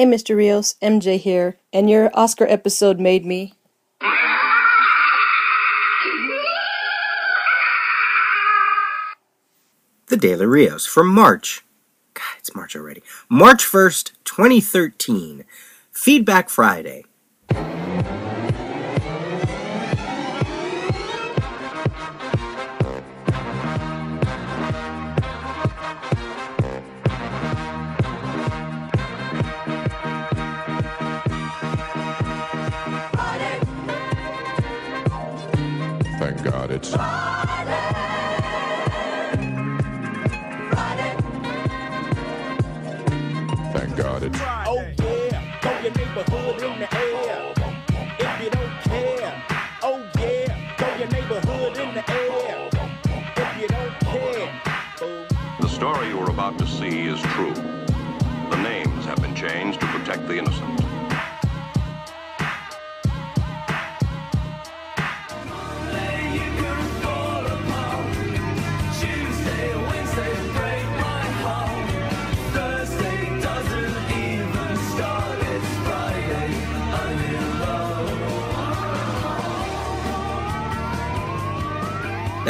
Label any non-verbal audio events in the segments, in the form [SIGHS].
Hey, Mr. Rios, MJ here, and your Oscar episode made me. The Daily Rios for March. God, it's March already. March 1st, 2013. Feedback Friday. Neighborhood in the air. If you don't care, oh yeah, throw your neighborhood in the air. If you don't care, oh. The story you are about to see is true. The names have been changed to protect the innocent.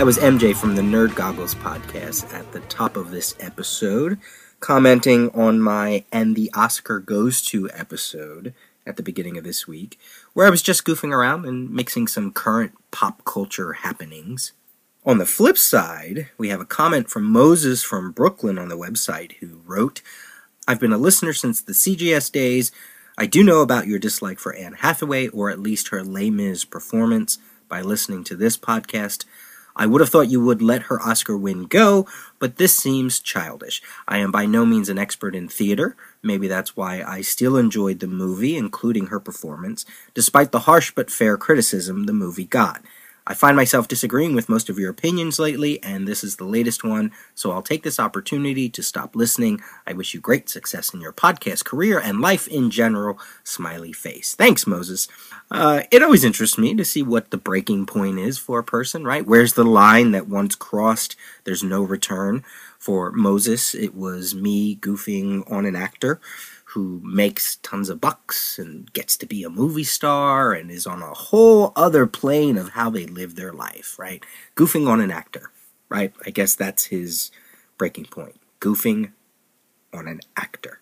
That was MJ from the Nerd Goggles podcast at the top of this episode, commenting on my And the Oscar Goes To episode at the beginning of this week, where I was just goofing around and mixing some current pop culture happenings. On the flip side, we have a comment from Moses from Brooklyn on the website who wrote, I've been a listener since the CGS days. I do know about your dislike for Anne Hathaway, or at least her Les Mis performance, by listening to this podcast. I would have thought you would let her Oscar win go, but this seems childish. I am by no means an expert in theater. Maybe that's why I still enjoyed the movie, including her performance, despite the harsh but fair criticism the movie got. I find myself disagreeing with most of your opinions lately, and this is the latest one, so I'll take this opportunity to stop listening. I wish you great success in your podcast career and life in general. Smiley face. Thanks, Moses. Uh, it always interests me to see what the breaking point is for a person, right? Where's the line that once crossed, there's no return? For Moses, it was me goofing on an actor who makes tons of bucks and gets to be a movie star and is on a whole other plane of how they live their life, right? Goofing on an actor, right? I guess that's his breaking point. Goofing on an actor.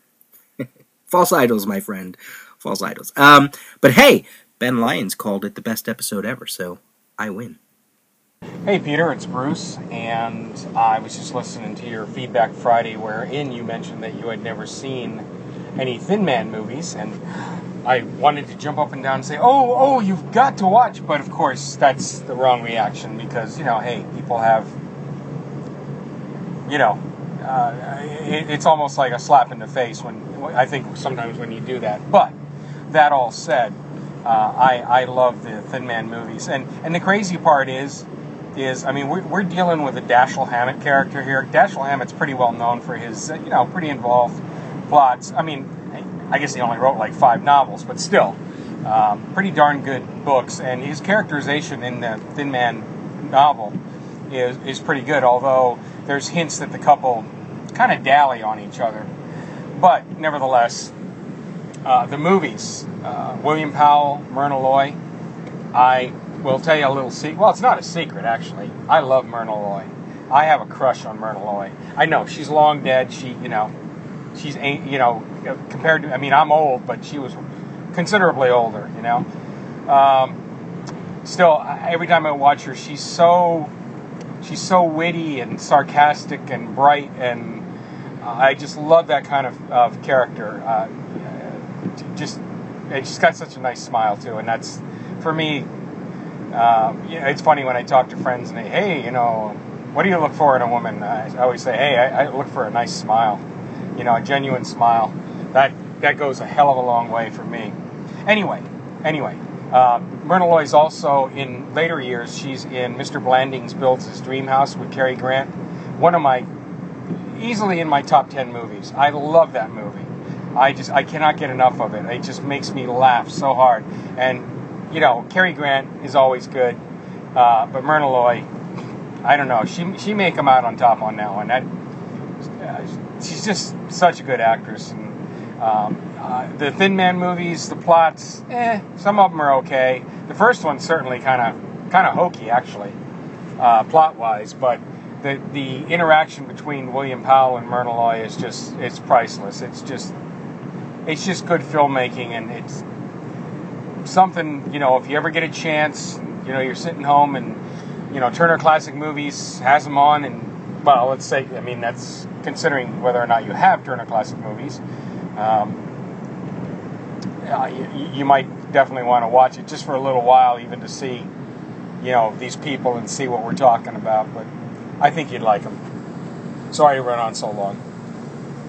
[LAUGHS] False idols, my friend. False idols. Um, but hey, Ben Lyons called it the best episode ever, so I win. Hey Peter, it's Bruce, and I was just listening to your feedback Friday, wherein you mentioned that you had never seen any Thin Man movies, and I wanted to jump up and down and say, "Oh, oh, you've got to watch!" But of course, that's the wrong reaction because you know, hey, people have, you know, uh, it, it's almost like a slap in the face when I think sometimes when you do that. But that all said, uh, I I love the Thin Man movies, and and the crazy part is is, I mean, we're, we're dealing with a Dashiell Hammett character here. Dashiell Hammett's pretty well known for his, uh, you know, pretty involved plots. I mean, I guess he only wrote like five novels, but still, um, pretty darn good books. And his characterization in the Thin Man novel is, is pretty good, although there's hints that the couple kind of dally on each other. But nevertheless, uh, the movies, uh, William Powell, Myrna Loy, I will tell you a little secret. Well, it's not a secret, actually. I love Myrna Loy. I have a crush on Myrna Loy. I know she's long dead. She, you know, she's you know, compared to. I mean, I'm old, but she was considerably older. You know, um, still, every time I watch her, she's so, she's so witty and sarcastic and bright, and uh, I just love that kind of, of character. Uh, just, and she's got such a nice smile too, and that's for me um, you know, it's funny when I talk to friends and they, hey, you know, what do you look for in a woman? I always say, hey, I, I, look for a nice smile, you know, a genuine smile. That that goes a hell of a long way for me. Anyway, anyway, uh, Myrna Loy's also in later years. She's in Mr. Blandings Builds His Dream House with Cary Grant. One of my easily in my top ten movies. I love that movie. I just I cannot get enough of it. It just makes me laugh so hard and you know, Cary Grant is always good, uh, but Myrna Loy, I don't know. She she may come out on top on that one. That uh, she's just such a good actress, and Um, uh, the Thin Man movies, the plots, eh, some of them are okay. The first one's certainly kind of kind of hokey, actually, uh, plot wise, but the the interaction between William Powell and Myrna Loy is just it's priceless. It's just it's just good filmmaking, and it's something you know. If you ever get a chance, you know, you're sitting home and you know Turner Classic Movies has them on, and well, let's say I mean that's considering whether or not you have Turner Classic Movies. Um, uh, you, you might definitely want to watch it just for a little while, even to see, you know, these people and see what we're talking about. But I think you'd like them. Sorry to run on so long.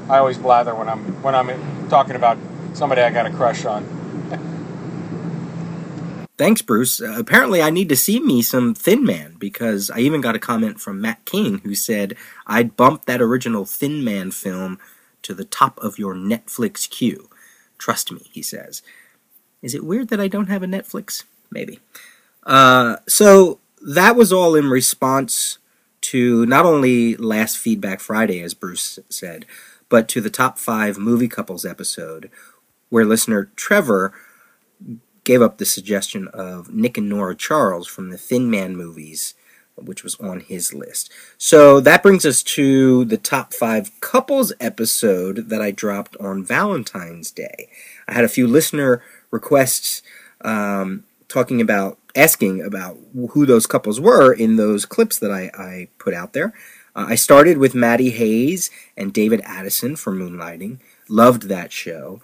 I always blather when I'm when I'm talking about somebody I got a crush on. Thanks, Bruce. Uh, apparently, I need to see me some Thin Man because I even got a comment from Matt King who said I'd bump that original Thin Man film to the top of your Netflix queue. Trust me, he says. Is it weird that I don't have a Netflix? Maybe. Uh, so that was all in response to not only last Feedback Friday, as Bruce said, but to the top five movie couples episode, where listener Trevor gave up the suggestion of Nick and Nora Charles from the Thin Man movies, which was on his list. So that brings us to the top five couples episode that I dropped on Valentine's Day. I had a few listener requests um, talking about, asking about who those couples were in those clips that I, I put out there. Uh, I started with Maddie Hayes and David Addison for Moonlighting. Loved that show.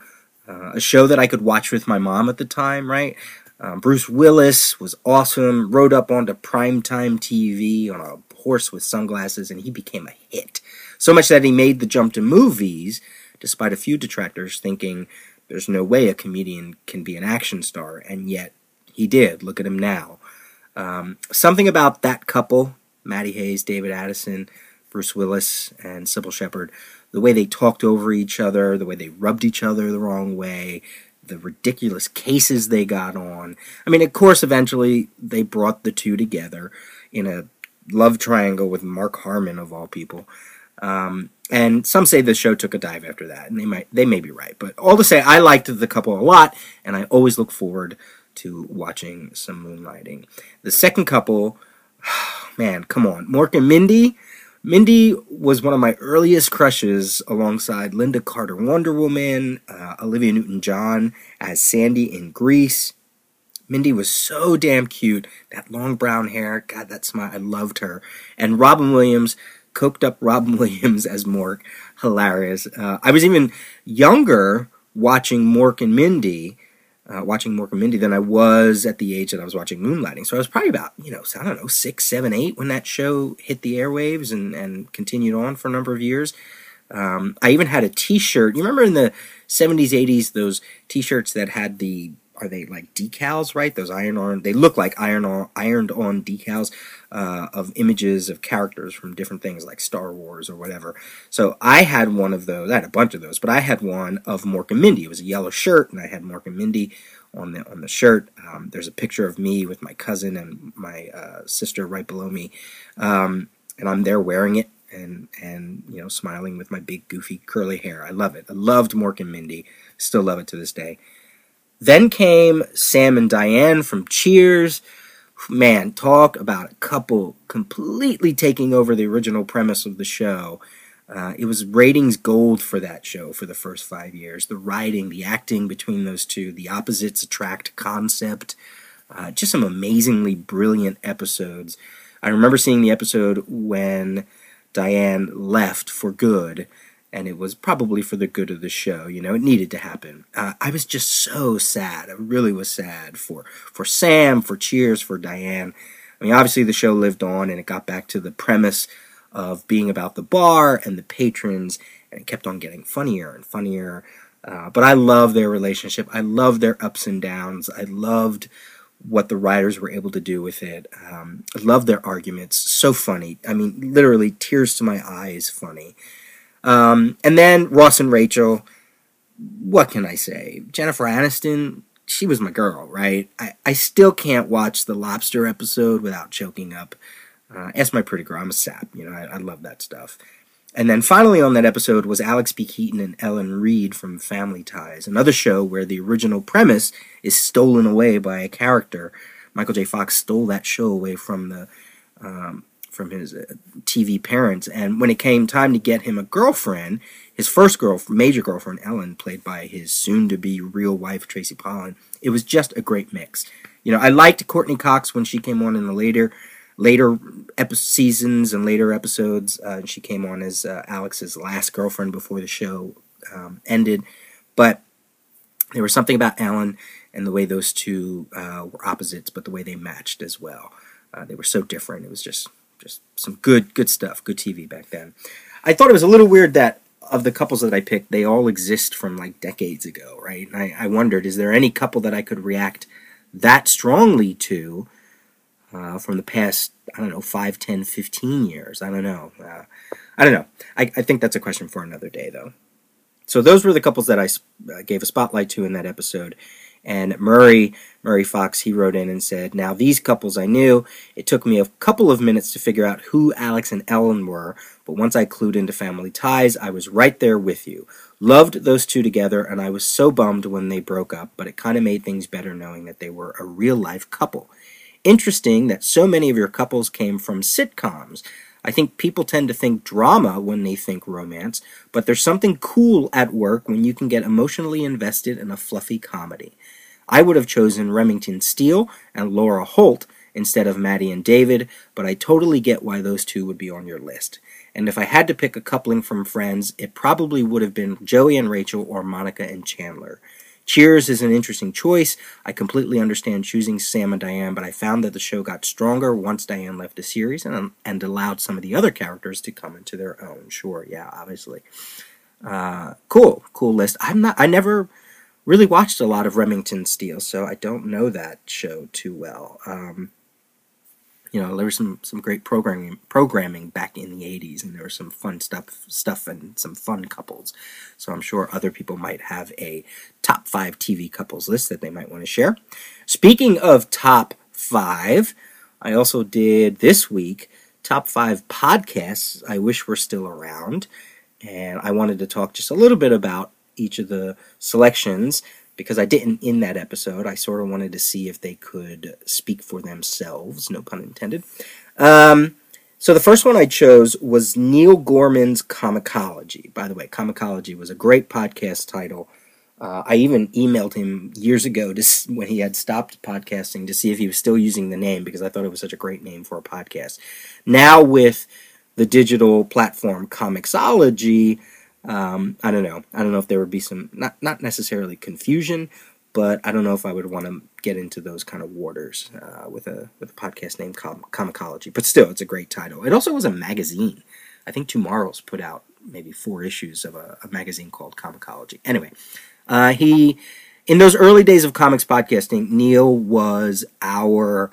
Uh, a show that I could watch with my mom at the time, right? Um, Bruce Willis was awesome, rode up onto primetime TV on a horse with sunglasses, and he became a hit. So much that he made the jump to movies, despite a few detractors thinking there's no way a comedian can be an action star, and yet he did. Look at him now. Um, something about that couple, Maddie Hayes, David Addison, Bruce Willis, and Cybill Shepherd, the way they talked over each other, the way they rubbed each other the wrong way, the ridiculous cases they got on. I mean, of course, eventually they brought the two together in a love triangle with Mark Harmon of all people. Um, and some say the show took a dive after that, and they might they may be right. But all to say, I liked the couple a lot, and I always look forward to watching some moonlighting. The second couple, [SIGHS] man, come on, Mork and Mindy. Mindy was one of my earliest crushes alongside Lynda Carter Wonder Woman, uh, Olivia Newton John as Sandy in Grease. Mindy was so damn cute. That long brown hair, God, that smile, I loved her. And Robin Williams, coked up Robin [LAUGHS] Williams as Mork, hilarious. Uh, I was even younger watching Mork and Mindy uh, watching Mork and Mindy than I was at the age that I was watching Moonlighting. So I was probably about, you know, I don't know, six, seven, eight when that show hit the airwaves and, and continued on for a number of years. Um, I even had a T-shirt. You remember in the 70s, 80s, those T-shirts that had the are they like decals, right? Those iron on, they look like iron on, ironed on decals uh, of images of characters from different things like Star Wars or whatever. So I had one of those. I had a bunch of those, but I had one of Mork and Mindy. It was a yellow shirt, and I had Mork and Mindy on the on the shirt. Um, there's a picture of me with my cousin and my uh, sister right below me, um, and I'm there wearing it and and you know smiling with my big goofy curly hair. I love it. I loved Mork and Mindy. Still love it to this day. Then came Sam and Diane from Cheers. Man, talk about a couple completely taking over the original premise of the show. Uh, it was ratings gold for that show for the first five years. The writing, the acting between those two, the opposites attract concept. Uh, just some amazingly brilliant episodes. I remember seeing the episode when Diane left for good and it was probably for the good of the show. You know, it needed to happen. Uh, I was just so sad. I really was sad for for Sam, for Cheers, for Diane. I mean, obviously the show lived on, and it got back to the premise of being about the bar and the patrons, and it kept on getting funnier and funnier. Uh, but I love their relationship. I love their ups and downs. I loved what the writers were able to do with it. Um, I love their arguments. So funny. I mean, literally tears to my eyes funny. Um, and then Ross and Rachel. What can I say? Jennifer Aniston, she was my girl, right? I, I still can't watch the lobster episode without choking up. Uh, ask my pretty girl. I'm a sap. You know, I, I love that stuff. And then finally on that episode was Alex P. Keaton and Ellen Reed from Family Ties, another show where the original premise is stolen away by a character. Michael J. Fox stole that show away from the um, from his uh, TV parents, and when it came time to get him a girlfriend, his first girl, major girlfriend Ellen, played by his soon-to-be real wife Tracy Pollan, it was just a great mix. You know, I liked Courteney Cox when she came on in the later later epi- seasons and later episodes. Uh, she came on as uh, Alex's last girlfriend before the show um, ended, but there was something about Ellen and the way those two uh, were opposites, but the way they matched as well. Uh, they were so different. It was just just some good good stuff, good TV back then. I thought it was a little weird that of the couples that I picked, they all exist from like decades ago, right? And I, I wondered, is there any couple that I could react that strongly to uh, from the past, I don't know, 5, 10, 15 years? I don't know. Uh, I don't know. I, I think that's a question for another day, though. So those were the couples that I uh, gave a spotlight to in that episode. And Murray, Murray Fox, he wrote in and said, Now, these couples I knew, it took me a couple of minutes to figure out who Alex and Ellen were, but once I clued into family ties, I was right there with you. Loved those two together, and I was so bummed when they broke up, but it kind of made things better knowing that they were a real life couple. Interesting that so many of your couples came from sitcoms. I think people tend to think drama when they think romance, but there's something cool at work when you can get emotionally invested in a fluffy comedy. I would have chosen Remington Steele and Laura Holt instead of Maddie and David, but I totally get why those two would be on your list. And if I had to pick a coupling from Friends, it probably would have been Joey and Rachel or Monica and Chandler. Cheers is an interesting choice. I completely understand choosing Sam and Diane, but I found that the show got stronger once Diane left the series and, and allowed some of the other characters to come into their own. Sure, yeah, obviously. Uh, cool, cool list. I'm not. I never really watched a lot of Remington Steele, so I don't know that show too well. Um, you know, there was some, some great programming programming back in the '80s, and there was some fun stuff stuff and some fun couples. So I'm sure other people might have a top five TV couples list that they might want to share. Speaking of top five, I also did this week top five podcasts I wish were still around, and I wanted to talk just a little bit about each of the selections because I didn't in that episode. I sort of wanted to see if they could speak for themselves, no pun intended. Um, so the first one I chose was Neil Gorman's Comicology. By the way, Comicology was a great podcast title. Uh, I even emailed him years ago to, when he had stopped podcasting to see if he was still using the name because I thought it was such a great name for a podcast. Now with the digital platform Comixology, um, I don't know. I don't know if there would be some not not necessarily confusion, but I don't know if I would want to get into those kind of waters uh, with a with a podcast named Com- Comicology. But still, it's a great title. It also was a magazine. I think TwoMorrows put out maybe four issues of a, a magazine called Comicology. Anyway, uh, he in those early days of comics podcasting, Neil was our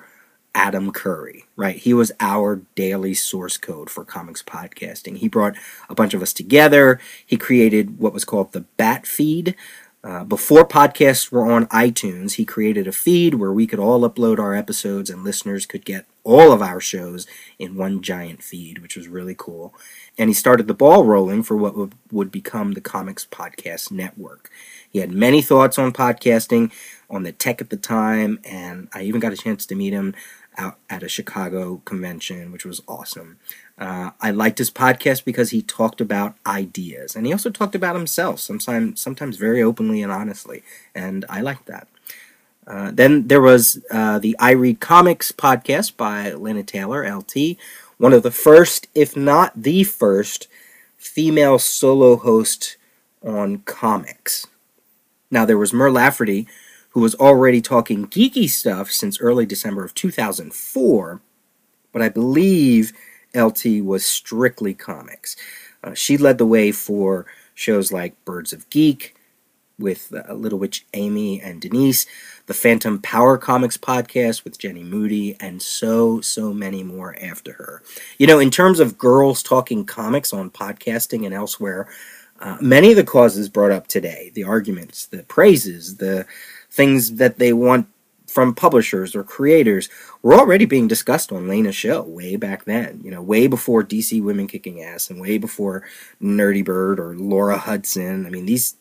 Adam Curry, right? He was our daily source code for comics podcasting. He brought a bunch of us together. He created what was called the Bat Feed. Uh, before podcasts were on iTunes, he created a feed where we could all upload our episodes and listeners could get all of our shows in one giant feed, which was really cool. And he started the ball rolling for what would, would become the Comics Podcast Network. He had many thoughts on podcasting, on the tech at the time, and I even got a chance to meet him out at a Chicago convention, which was awesome. Uh, I liked his podcast because he talked about ideas, and he also talked about himself, sometimes sometimes very openly and honestly, and I liked that. Uh, then there was uh, the I Read Comics podcast by Lana Taylor, LT, one of the first, if not the first, female solo host on comics. Now there was Mur Lafferty, who was already talking geeky stuff since early December of 2004, but I believe LT was strictly comics. Uh, she led the way for shows like Birds of Geek with uh, Little Witch Amy and Denise, the Phantom Power Comics podcast with Jenny Moody, and so, so many more after her. You know, in terms of girls talking comics on podcasting and elsewhere, uh, many of the causes brought up today, the arguments, the praises, the things that they want from publishers or creators were already being discussed on Lena's show way back then. You know, way before DC Women Kicking Ass and way before Nerdy Bird or Laura Hudson. I mean, these,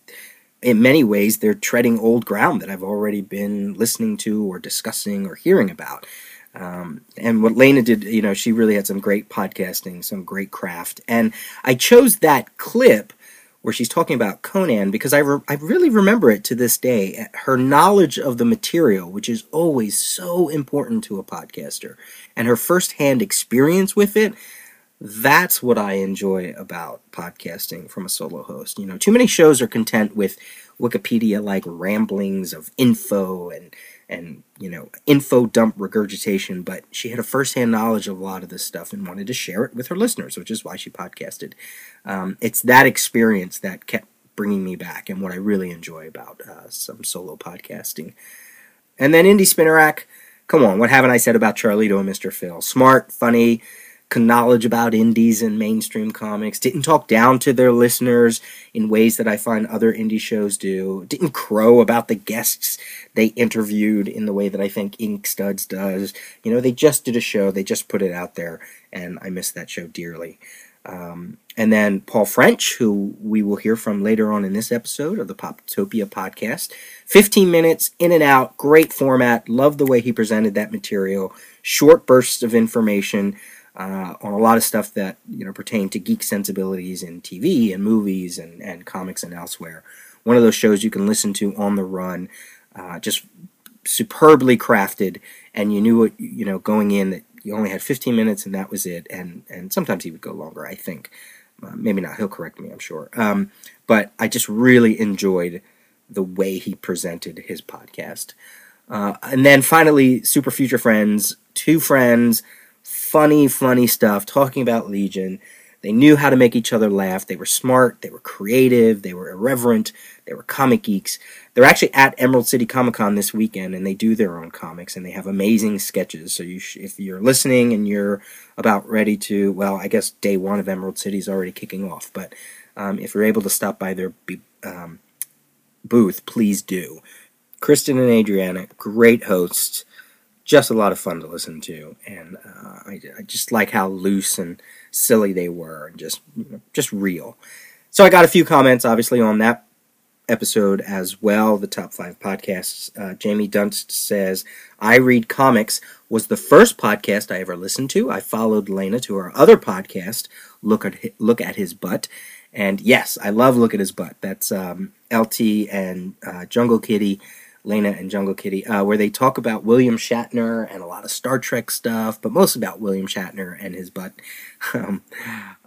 in many ways, they're treading old ground that I've already been listening to or discussing or hearing about. Um, and what Lena did, you know, she really had some great podcasting, some great craft. And I chose that clip where she's talking about Conan because I, re- I really remember it to this day. Eh, her knowledge of the material, which is always so important to a podcaster, and her firsthand experience with it. That's what I enjoy about podcasting from a solo host. You know, too many shows are content with Wikipedia like ramblings of info and and you know info dump regurgitation but she had a first-hand knowledge of a lot of this stuff and wanted to share it with her listeners which is why she podcasted. Um, it's that experience that kept bringing me back and what i really enjoy about uh, some solo podcasting. And then Indie Spinner Rack come on what haven't i said about charlito and mr phil? Smart funny knowledge about indies and mainstream comics, didn't talk down to their listeners in ways that I find other indie shows do, didn't crow about the guests they interviewed in the way that I think Inkstuds does. You know, they just did a show, they just put it out there, and I miss that show dearly. Um, and then Paul French, who we will hear from later on in this episode of the Poptopia podcast. 15 minutes, in and out, great format. Love the way he presented that material. Short bursts of information uh, on a lot of stuff that you know pertain to geek sensibilities in TV and movies and, and comics and elsewhere. One of those shows you can listen to on the run, uh, just superbly crafted, and you knew what you know going in that you only had 15 minutes and that was it. And and sometimes he would go longer. I think uh, maybe not. He'll correct me. I'm sure. Um, but I just really enjoyed the way he presented his podcast. Uh, and then finally, Super Future Friends, two friends funny, funny stuff talking about Legion. They knew how to make each other laugh. They were smart. They were creative. They were irreverent. They were comic geeks. They're actually at Emerald City Comic Con this weekend, and they do their own comics, and they have amazing sketches. So you sh- if you're listening and you're about ready to, well, I guess day one of Emerald City is already kicking off, but um, if you're able to stop by their um, booth, please do. Kristen and Adriana, great hosts just a lot of fun to listen to, and uh, I, I, just like how loose and silly they were, and just you know, just real. So I got a few comments, obviously, on that episode as well. The top five podcasts. Uh, Jamie Dunst says, "I read comics was the first podcast I ever listened to. I followed Lena to our other podcast, look at look at his butt." And yes, I love Look at His Butt. That's um, LT and uh, Jungle Kitty Lena and Jungle Kitty, uh, where they talk about William Shatner and a lot of Star Trek stuff, but most about William Shatner and his butt. [LAUGHS] um,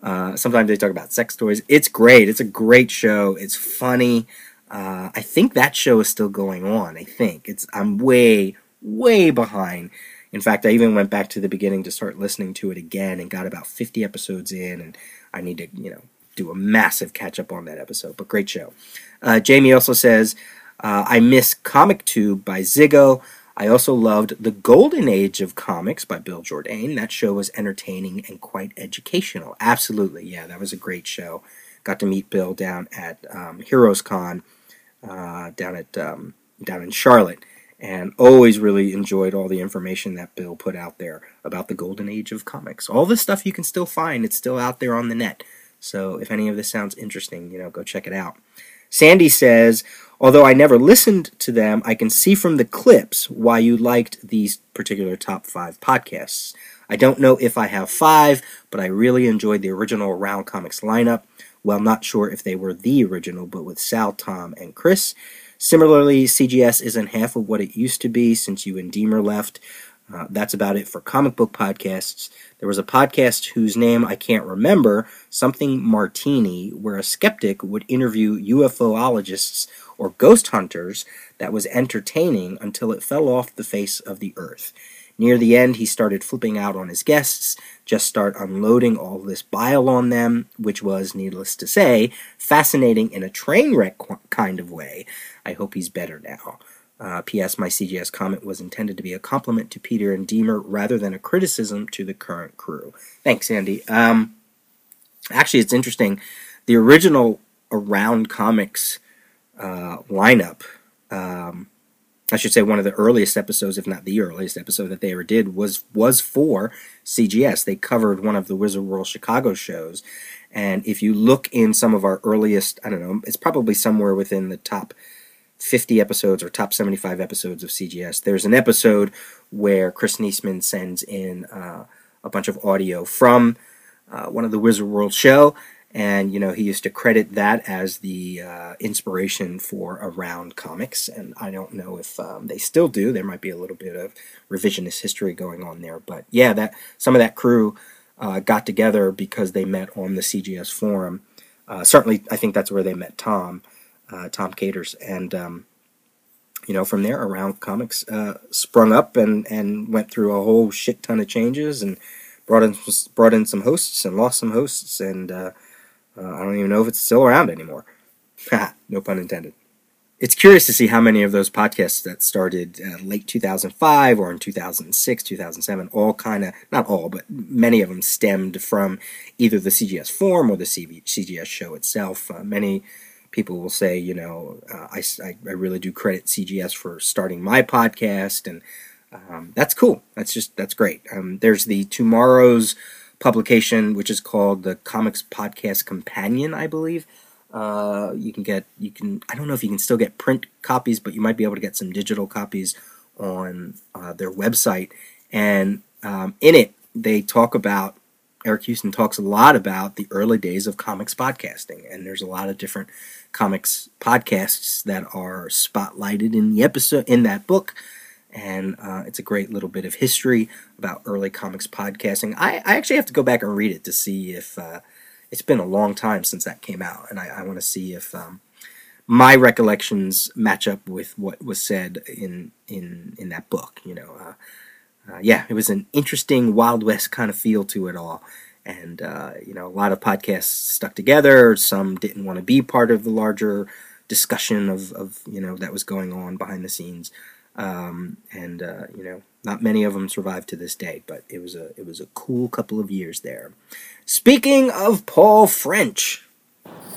uh, sometimes they talk about sex toys. It's great. It's a great show. It's funny. Uh, I think that show is still going on. I think it's. I'm way, way behind. In fact, I even went back to the beginning to start listening to it again and got about 50 episodes in, and I need to, you know, do a massive catch up on that episode. But great show. Uh, Jamie also says. Uh, I miss Comic Tube by Ziggo. I also loved The Golden Age of Comics by Bill Jourdain. That show was entertaining and quite educational. Absolutely, yeah, that was a great show. Got to meet Bill down at um, Heroes Con, uh, down at um, down in Charlotte, and always really enjoyed all the information that Bill put out there about the golden age of comics. All this stuff you can still find; it's still out there on the net. So if any of this sounds interesting, you know, go check it out. Sandy says, Although I never listened to them, I can see from the clips why you liked these particular top five podcasts. I don't know if I have five, but I really enjoyed the original Around Comics lineup. Well, not sure if they were the original, but with Sal, Tom, and Chris. Similarly, CGS isn't half of what it used to be since you and Deemer left. Uh, that's about it for comic book podcasts. There was a podcast whose name I can't remember, something Martini, where a skeptic would interview UFOologists or ghost hunters that was entertaining until it fell off the face of the earth. Near the end, he started flipping out on his guests, just start unloading all this bile on them, which was, needless to say, fascinating in a train wreck kind of way. I hope he's better now. Uh, P.S. My CGS comment was intended to be a compliment to Peter and Deemer rather than a criticism to the current crew. Thanks, Andy. Um, actually, it's interesting. The original Around Comics uh, lineup um, I should say one of the earliest episodes, if not the earliest episode that they ever did, was was for CGS. They covered one of the Wizard World Chicago shows, and if you look in some of our earliest, I don't know, it's probably somewhere within the top 50 episodes or top 75 episodes of CGS. There's an episode where Chris Neseman sends in uh, a bunch of audio from uh, one of the Wizard World show, and you know he used to credit that as the uh, inspiration for Around Comics. And I don't know if um, they still do. There might be a little bit of revisionist history going on there, but yeah, that some of that crew uh, got together because they met on the CGS forum. Uh, certainly, I think that's where they met Tom, uh, Tom Caters, and um, you know from there, Around Comics uh, sprung up and and went through a whole shit ton of changes and brought in brought in some hosts and lost some hosts, and uh, I don't even know if it's still around anymore. [LAUGHS] no pun intended. It's curious to see how many of those podcasts that started uh, late 2005 or in 2006, 2007, all kind of, not all, but many of them stemmed from either the CGS forum or the CGS show itself. Uh, many people will say, you know, uh, I, I, really do credit CGS for starting my podcast, and um, that's cool. That's just, that's great. Um, there's the TwoMorrows publication, which is called the Comics Podcast Companion, I believe. Uh, you can get you can I don't know if you can still get print copies, but you might be able to get some digital copies on uh, their website. And um, in it, they talk about Eric Houston talks a lot about the early days of comics podcasting, and there's a lot of different comics podcasts that are spotlighted in the episode in that book. And uh, it's a great little bit of history about early comics podcasting. I, I actually have to go back and read it to see if uh, it's been a long time since that came out, and I, I want to see if um, my recollections match up with what was said in in in that book. You know, uh, uh, yeah, it was an interesting Wild West kind of feel to it all, and uh, you know, a lot of podcasts stuck together. Some didn't want to be part of the larger discussion of, of you know that was going on behind the scenes, um, and uh, you know, not many of them survived to this day. But it was a it was a cool couple of years there. Speaking of Paul French.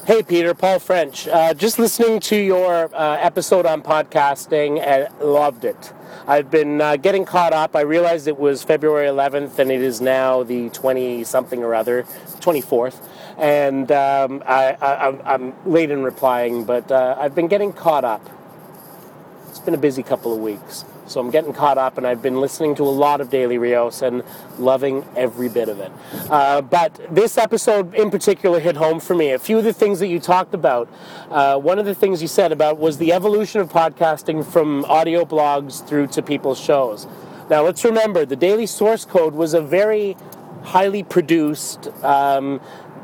Hey, Peter, Paul French. Uh, just listening to your uh, episode on podcasting and loved it. I've been uh, getting caught up. I realized it was February 11th and it is now the 20 something or other, 24th. And um, I, am late in replying, but uh, I've been getting caught up. Been a busy couple of weeks. So I'm getting caught up, and I've been listening to a lot of Daily Rios and loving every bit of it. Uh, but this episode in particular hit home for me. A few of the things that you talked about, uh, one of the things you said about was the evolution of podcasting from audio blogs through to people's shows. Now let's remember, the Daily Source Code was a very highly produced, um,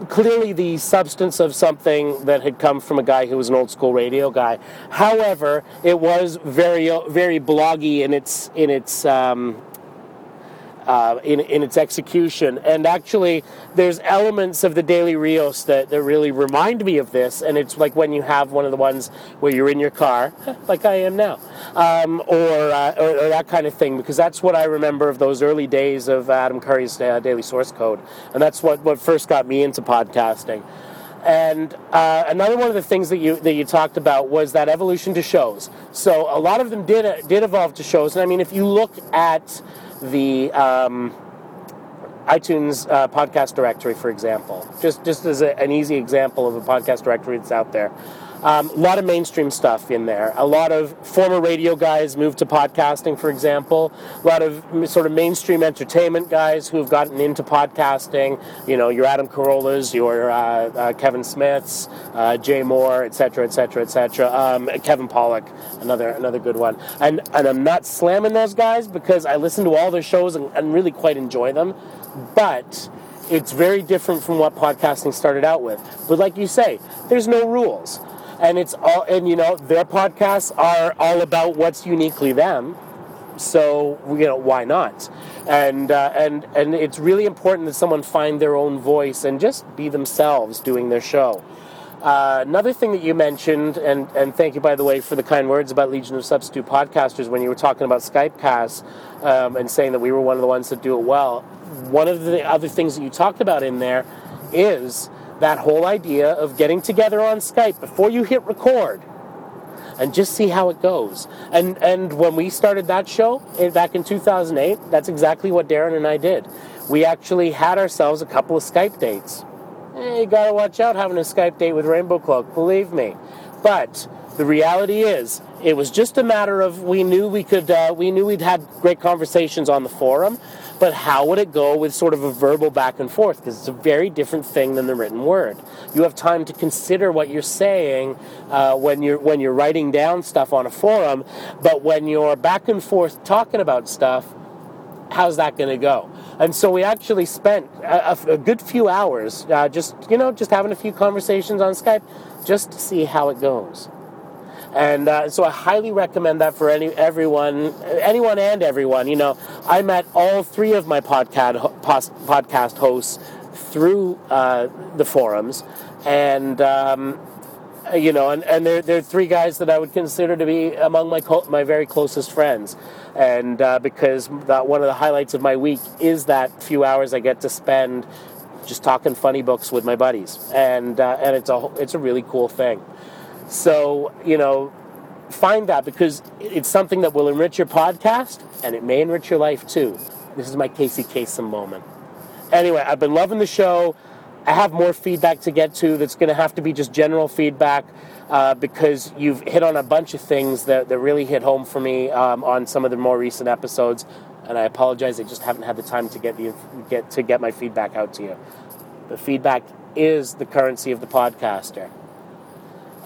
clearly the substance of something that had come from a guy who was an old school radio guy. However, it was very very bloggy in its in its um, uh, in, in its execution. And actually, there's elements of the Daily Rios that, that really remind me of this. And it's like when you have one of the ones where you're in your car, [LAUGHS] like I am now, um, or, uh, or, or, that kind of thing, because that's what I remember of those early days of Adam Curry's uh, Daily Source Code. And that's what, what first got me into podcasting. And uh, another one of the things that you that you talked about was that evolution to shows. So a lot of them did did evolve to shows. And I mean, if you look at the um, iTunes uh, podcast directory, for example, just just as a, an easy example of a podcast directory that's out there. Um, a lot of mainstream stuff in there. A lot of former radio guys moved to podcasting, for example. A lot of sort of mainstream entertainment guys who have gotten into podcasting. You know, your Adam Carollas, your uh, uh, Kevin Smiths, uh, Jay Mohr, etc., etc., etc. Kevin Pollak, another another good one. And and I'm not slamming those guys because I listen to all their shows and, and really quite enjoy them, but it's very different from what podcasting started out with. But like you say, there's no rules and it's all and you know their podcasts are all about what's uniquely them. So you know why not? And uh, and and it's really important that someone find their own voice and just be themselves doing their show. Uh, another thing that you mentioned, and, and thank you, by the way, for the kind words about Legion of Substitute Podcasters when you were talking about Skypecast um, and saying that we were one of the ones that do it well. One of the other things that you talked about in there is that whole idea of getting together on Skype before you hit record and just see how it goes. And and when we started that show eh, back in 2008, that's exactly what Darren and I did. We actually had ourselves a couple of Skype dates. Eh, you gotta watch out having a Skype date with Rainbow Cloak, believe me. But the reality is, it was just a matter of we knew we could, uh, we knew we'd had great conversations on the forum, but how would it go with sort of a verbal back and forth? Because it's a very different thing than the written word. You have time to consider what you're saying uh, when you're when you're writing down stuff on a forum, but when you're back and forth talking about stuff, how's that going to go? And so we actually spent a, a good few hours uh, just, you know, just having a few conversations on Skype just to see how it goes. And uh, so I highly recommend that for any everyone, anyone and everyone. You know, I met all three of my podcast podcast hosts through uh, the forums, and um, you know, and, and they're, they're three guys that I would consider to be among my my very closest friends and uh, because that one of the highlights of my week is that few hours I get to spend just talking funny books with my buddies, and uh, and it's a it's a really cool thing. So you know, find that because it's something that will enrich your podcast, and it may enrich your life too. This is my Casey Kasem moment. Anyway, I've been loving the show. I have more feedback to get to. That's going to have to be just general feedback uh, because you've hit on a bunch of things that, that really hit home for me um, on some of the more recent episodes. And I apologize, I just haven't had the time to get the get to get my feedback out to you. The feedback is the currency of the podcaster.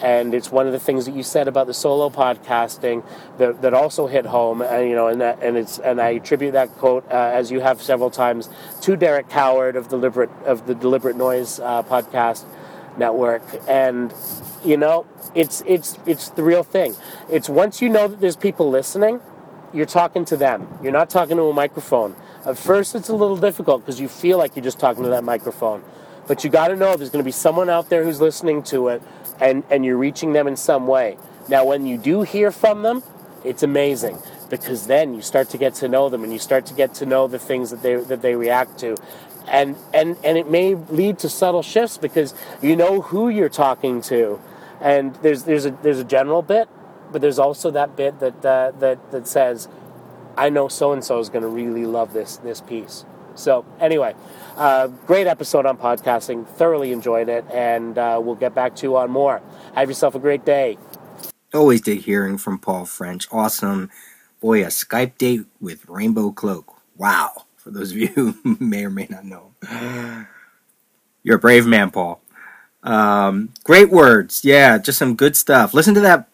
And it's one of the things that you said about the solo podcasting that, that also hit home, and you know, and that, and it's and I attribute that quote uh, as you have several times to Derek Coward of deliberate of the Deliberate Noise uh, podcast network, and you know, it's it's it's the real thing. It's once you know that there's people listening, you're talking to them. You're not talking to a microphone. At first, it's a little difficult because you feel like you're just talking to that microphone. But you got to know there's going to be someone out there who's listening to it, and, and you're reaching them in some way. Now, when you do hear from them, it's amazing because then you start to get to know them and you start to get to know the things that they that they react to. And, and and it may lead to subtle shifts because you know who you're talking to, and there's there's a there's a general bit, but there's also that bit that uh, that that says, I know so and so is going to really love this this piece. So anyway, uh, great episode on podcasting. Thoroughly enjoyed it, and uh, we'll get back to you on more. Have yourself a great day. Always dig hearing from Paul French. Awesome. Boy, a Skype date with Rainbow Cloak. Wow. For those of you [LAUGHS] who may or may not know. You're a brave man, Paul. Um, great words. Yeah, just some good stuff. Listen to that.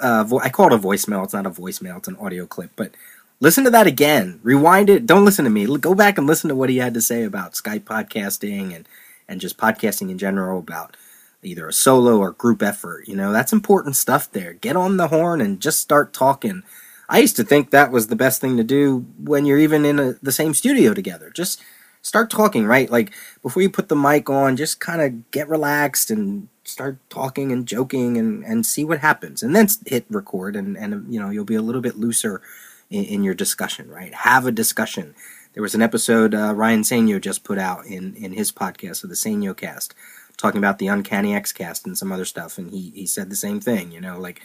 Uh, vo- I call it a voicemail. It's not a voicemail, it's an audio clip. But listen to that again. Rewind it. Don't listen to me. Go back and listen to what he had to say about Skype podcasting and, and just podcasting in general about either a solo or group effort. You know, that's important stuff there. Get on the horn and just start talking. I used to think that was the best thing to do when you're even in a, the same studio together. Just start talking, right? Like before you put the mic on, just kind of get relaxed and start talking and joking and, and see what happens. And then hit record and, and you know, you'll be a little bit looser in, in your discussion, right? Have a discussion. There was an episode uh, Ryan Sainio just put out in, in his podcast of the Sainio cast talking about the Uncanny X cast and some other stuff. And he, he said the same thing, you know, like,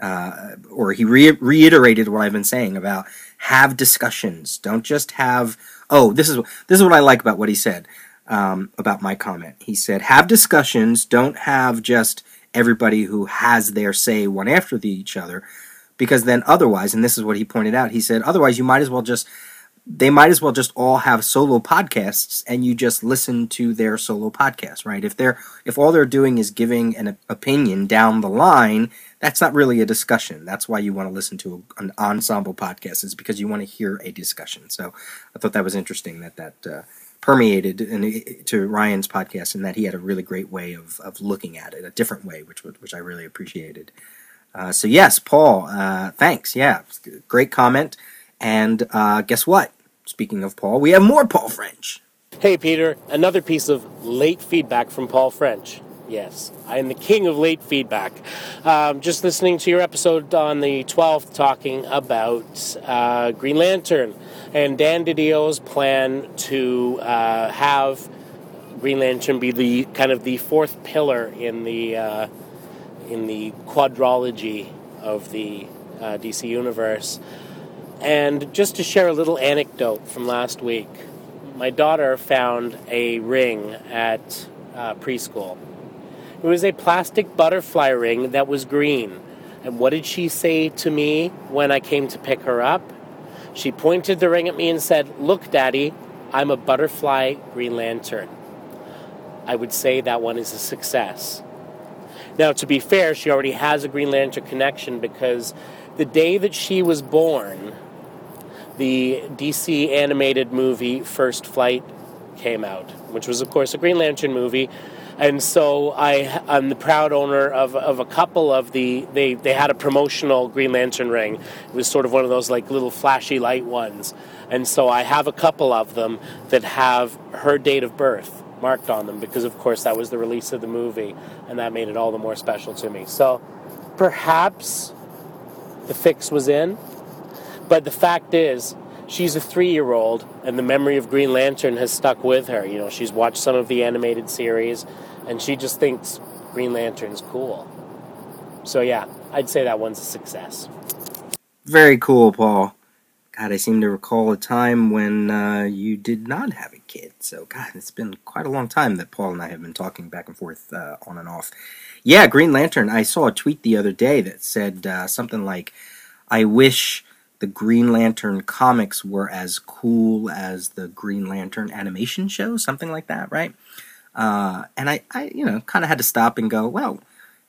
uh, or he re- reiterated what I've been saying about have discussions. Don't just have, oh, this is, this is what I like about what he said um, about my comment. He said, have discussions. Don't have just everybody who has their say one after the, each other. Because then otherwise, and this is what he pointed out, he said, otherwise you might as well just they might as well just all have solo podcasts and you just listen to their solo podcast, right? If they're if all they're doing is giving an opinion down the line, that's not really a discussion. That's why you want to listen to an ensemble podcast is because you want to hear a discussion. So I thought that was interesting that that uh, permeated in, to Ryan's podcast and that he had a really great way of of looking at it, a different way, which which I really appreciated. Uh, so yes, Paul, uh, thanks. Yeah, great comment. And uh, guess what? Speaking of Paul, we have more Paul French. Hey, Peter, another piece of late feedback from Paul French. Yes, I am the king of late feedback. Um, just listening to your episode on the 12th talking about uh, Green Lantern and Dan Didio's plan to uh, have Green Lantern be the kind of the fourth pillar in the uh, in the quadrology of the uh, DC universe. And just to share a little anecdote from last week, my daughter found a ring at uh, preschool. It was a plastic butterfly ring that was green. And what did she say to me when I came to pick her up? She pointed the ring at me and said, Look, Daddy, I'm a butterfly Green Lantern. I would say that one is a success. Now, to be fair, she already has a Green Lantern connection because the day that she was born, the DC animated movie First Flight came out, which was, of course, a Green Lantern movie. And so I, I'm the proud owner of, of a couple of the. They, they had a promotional Green Lantern ring. It was sort of one of those like little flashy light ones. And so I have a couple of them that have her date of birth marked on them because, of course, that was the release of the movie, and that made it all the more special to me. So perhaps the fix was in, but the fact is, she's a three year old, and the memory of Green Lantern has stuck with her. You know, she's watched some of the animated series, and she just thinks Green Lantern's cool. So, yeah, I'd say that one's a success. Very cool, Paul. God, I seem to recall a time when uh, you did not have a kid. So, God, it's been quite a long time that Paul and I have been talking back and forth uh, on and off. Yeah, Green Lantern. I saw a tweet the other day that said uh, something like, I wish the Green Lantern comics were as cool as the Green Lantern animation show, something like that, right? Uh, and I, I, you know, kind of had to stop and go, well,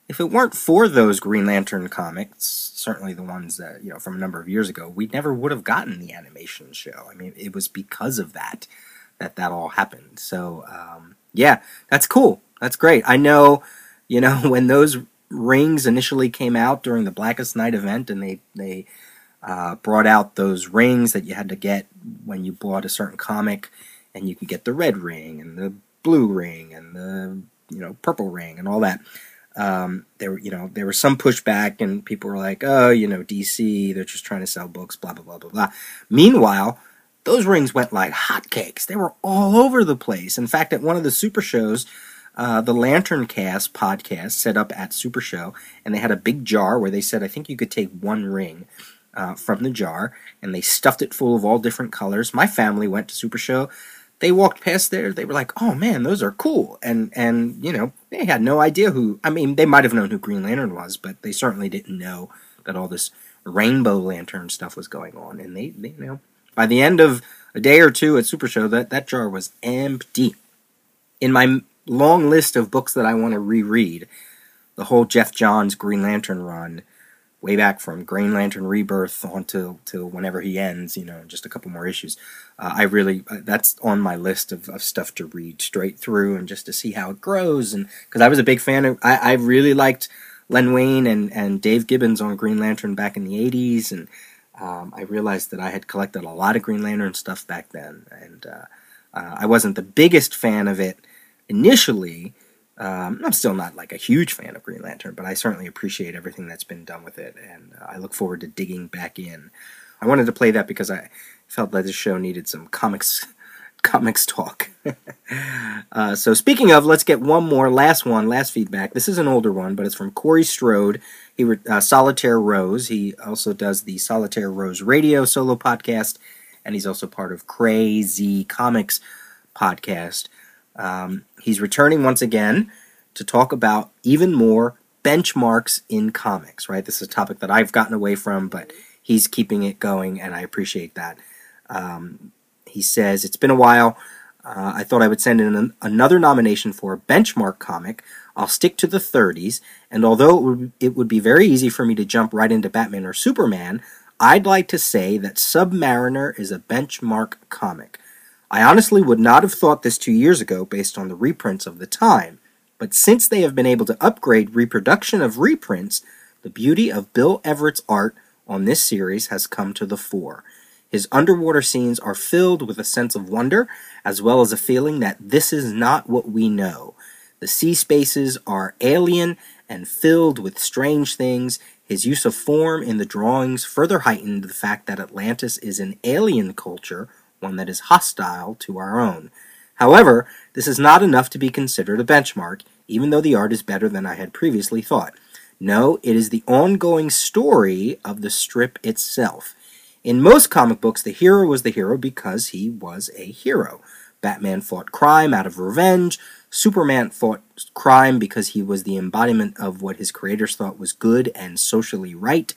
if it weren't for those Green Lantern comics, certainly the ones that, you know, from a number of years ago, we never would have gotten the animation show. I mean, it was because of that that that all happened. So, um, yeah, that's cool. That's great. I know, you know, [LAUGHS] when those rings initially came out during the Blackest Night event and they, they, uh, brought out those rings that you had to get when you bought a certain comic, and you could get the red ring and the blue ring and the you know purple ring and all that. Um, there were you know there was some pushback, and people were like, oh, you know, DC, they're just trying to sell books, blah blah blah blah blah. Meanwhile, those rings went like hotcakes. They were all over the place. In fact, at one of the super shows. Uh, the Lantern Cast podcast set up at Super Show, and they had a big jar where they said, I think you could take one ring uh, from the jar, and they stuffed it full of all different colors. My family went to Super Show. They walked past there. They were like, "Oh man, those are cool!" And and you know, they had no idea who. I mean, they might have known who Green Lantern was, but they certainly didn't know that all this Rainbow Lantern stuff was going on. And they, they you know, by the end of a day or two at Super Show, that that jar was empty. In my long list of books that I want to reread, the whole Geoff Johns Green Lantern run way back from Green Lantern Rebirth on till, whenever he ends, you know, just a couple more issues. Uh, I really, uh, that's on my list of, of stuff to read straight through and just to see how it grows. And because I was a big fan of, I, I really liked Len Wein and, and Dave Gibbons on Green Lantern back in the 80s. And um, I realized that I had collected a lot of Green Lantern stuff back then. And uh, uh I wasn't the biggest fan of it initially um, I'm still not like a huge fan of Green Lantern, but I certainly appreciate everything that's been done with it, and uh, I look forward to digging back in. I wanted to play that because I felt that this show needed some comics comics talk. [LAUGHS] uh, so speaking of, let's get one more, last one, last feedback. This is an older one, but it's from Corey Strode. He uh, Solitaire Rose. He also does the Solitaire Rose Radio solo podcast, and he's also part of Krayz Comix podcast. Um, he's returning once again to talk about even more benchmarks in comics, right? This is a topic that I've gotten away from, but he's keeping it going, and I appreciate that. Um, he says, It's been a while. Uh, I thought I would send in an, another nomination for a benchmark comic. I'll stick to the 30s, and although it would, it would be very easy for me to jump right into Batman or Superman, I'd like to say that Submariner is a benchmark comic. I honestly would not have thought this two years ago based on the reprints of the time, but since they have been able to upgrade reproduction of reprints, the beauty of Bill Everett's art on this series has come to the fore. His underwater scenes are filled with a sense of wonder, as well as a feeling that this is not what we know. The sea spaces are alien and filled with strange things. His use of form in the drawings further heightened the fact that Atlantis is an alien culture one that is hostile to our own. However, this is not enough to be considered a benchmark, even though the art is better than I had previously thought. No, it is the ongoing story of the strip itself. In most comic books, the hero was the hero because he was a hero. Batman fought crime out of revenge. Superman fought crime because he was the embodiment of what his creators thought was good and socially right.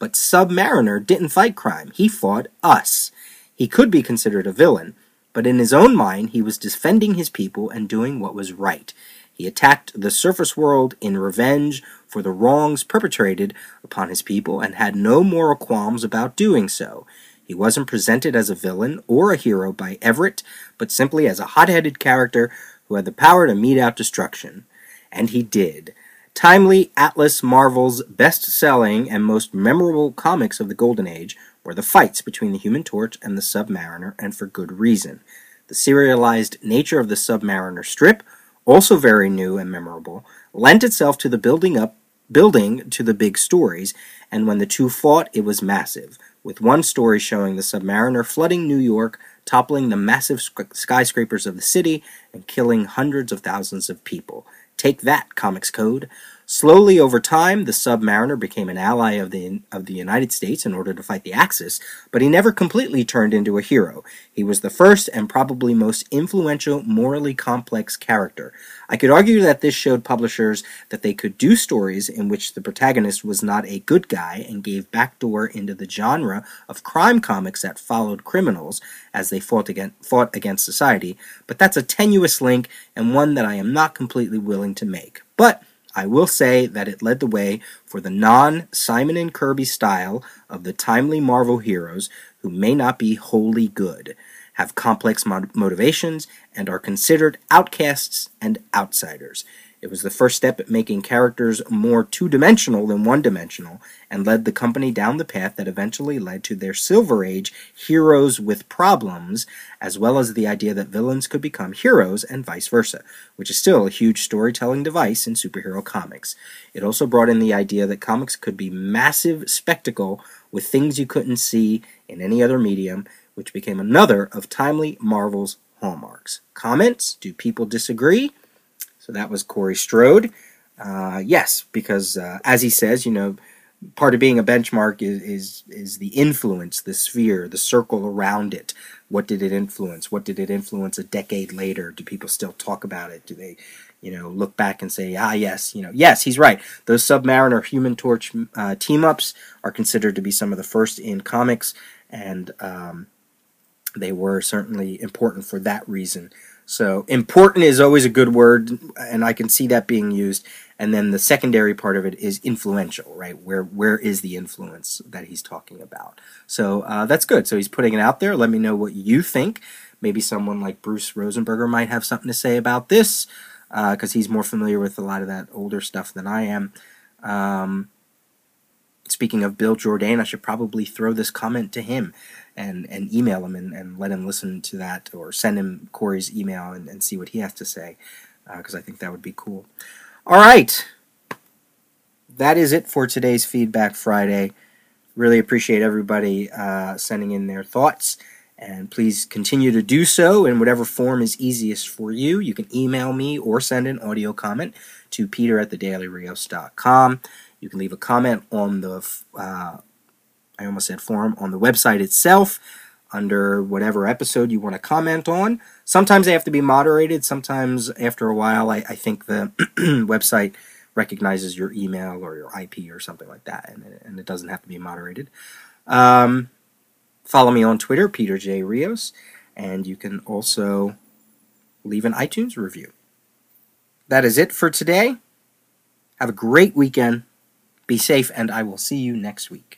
But Submariner didn't fight crime, he fought us. He could be considered a villain, but in his own mind, he was defending his people and doing what was right. He attacked the surface world in revenge for the wrongs perpetrated upon his people and had no moral qualms about doing so. He wasn't presented as a villain or a hero by Everett, but simply as a hot headed character who had the power to mete out destruction. And he did. Timely Atlas Marvel's best selling and most memorable comics of the Golden Age were the fights between the Human Torch and the Submariner, and for good reason. The serialized nature of the Submariner strip, also very new and memorable, lent itself to the building up building to the big stories, and when the two fought, it was massive, with one story showing the Submariner flooding New York, toppling the massive skyscrapers of the city, and killing hundreds of thousands of people. Take that, Comics Code. Slowly over time, the Submariner became an ally of the of the United States in order to fight the Axis, but he never completely turned into a hero. He was the first and probably most influential, morally complex character. I could argue that this showed publishers that they could do stories in which the protagonist was not a good guy and gave backdoor into the genre of crime comics that followed criminals as they fought against, fought against society, but that's a tenuous link and one that I am not completely willing to make. But I will say that it led the way for the non Simon and Kirby style of the timely Marvel heroes who may not be wholly good, have complex mo- motivations, and are considered outcasts and outsiders. It was the first step at making characters more two dimensional than one dimensional, and led the company down the path that eventually led to their Silver Age heroes with problems, as well as the idea that villains could become heroes and vice versa, which is still a huge storytelling device in superhero comics. It also brought in the idea that comics could be massive spectacle with things you couldn't see in any other medium, which became another of Timely Marvel's hallmarks. Comments? Do people disagree? So that was Corey Strode. Uh, yes, because uh, as he says, you know, part of being a benchmark is, is is the influence, the sphere, the circle around it. What did it influence? What did it influence a decade later? Do people still talk about it? Do they, you know, look back and say, ah, yes, you know, yes, he's right. Those Submariner Human Torch uh, team ups are considered to be some of the first in comics, and um, they were certainly important for that reason. So important is always a good word, and I can see that being used. And then the secondary part of it is influential, right? Where where is the influence that he's talking about? So uh, that's good. So he's putting it out there. Let me know what you think. Maybe someone like Bruce Rosenberger might have something to say about this because uh, he's more familiar with a lot of that older stuff than I am. Um, speaking of Bill Jourdain, I should probably throw this comment to him and, and email him and, and let him listen to that or send him Corey's email and, and see what he has to say because uh, I think that would be cool. All right. That is it for today's Feedback Friday. Really appreciate everybody uh, sending in their thoughts. And please continue to do so in whatever form is easiest for you. You can email me or send an audio comment to peter at thedailyrios.com. You can leave a comment on the uh, I almost said forum, on the website itself under whatever episode you want to comment on. Sometimes they have to be moderated. Sometimes after a while, I, I think the [CLEARS THROAT] website recognizes your email or your IP or something like that, and, and it doesn't have to be moderated. Um, follow me on Twitter, Peter J. Rios, and you can also leave an iTunes review. That is it for today. Have a great weekend. Be safe, and I will see you next week.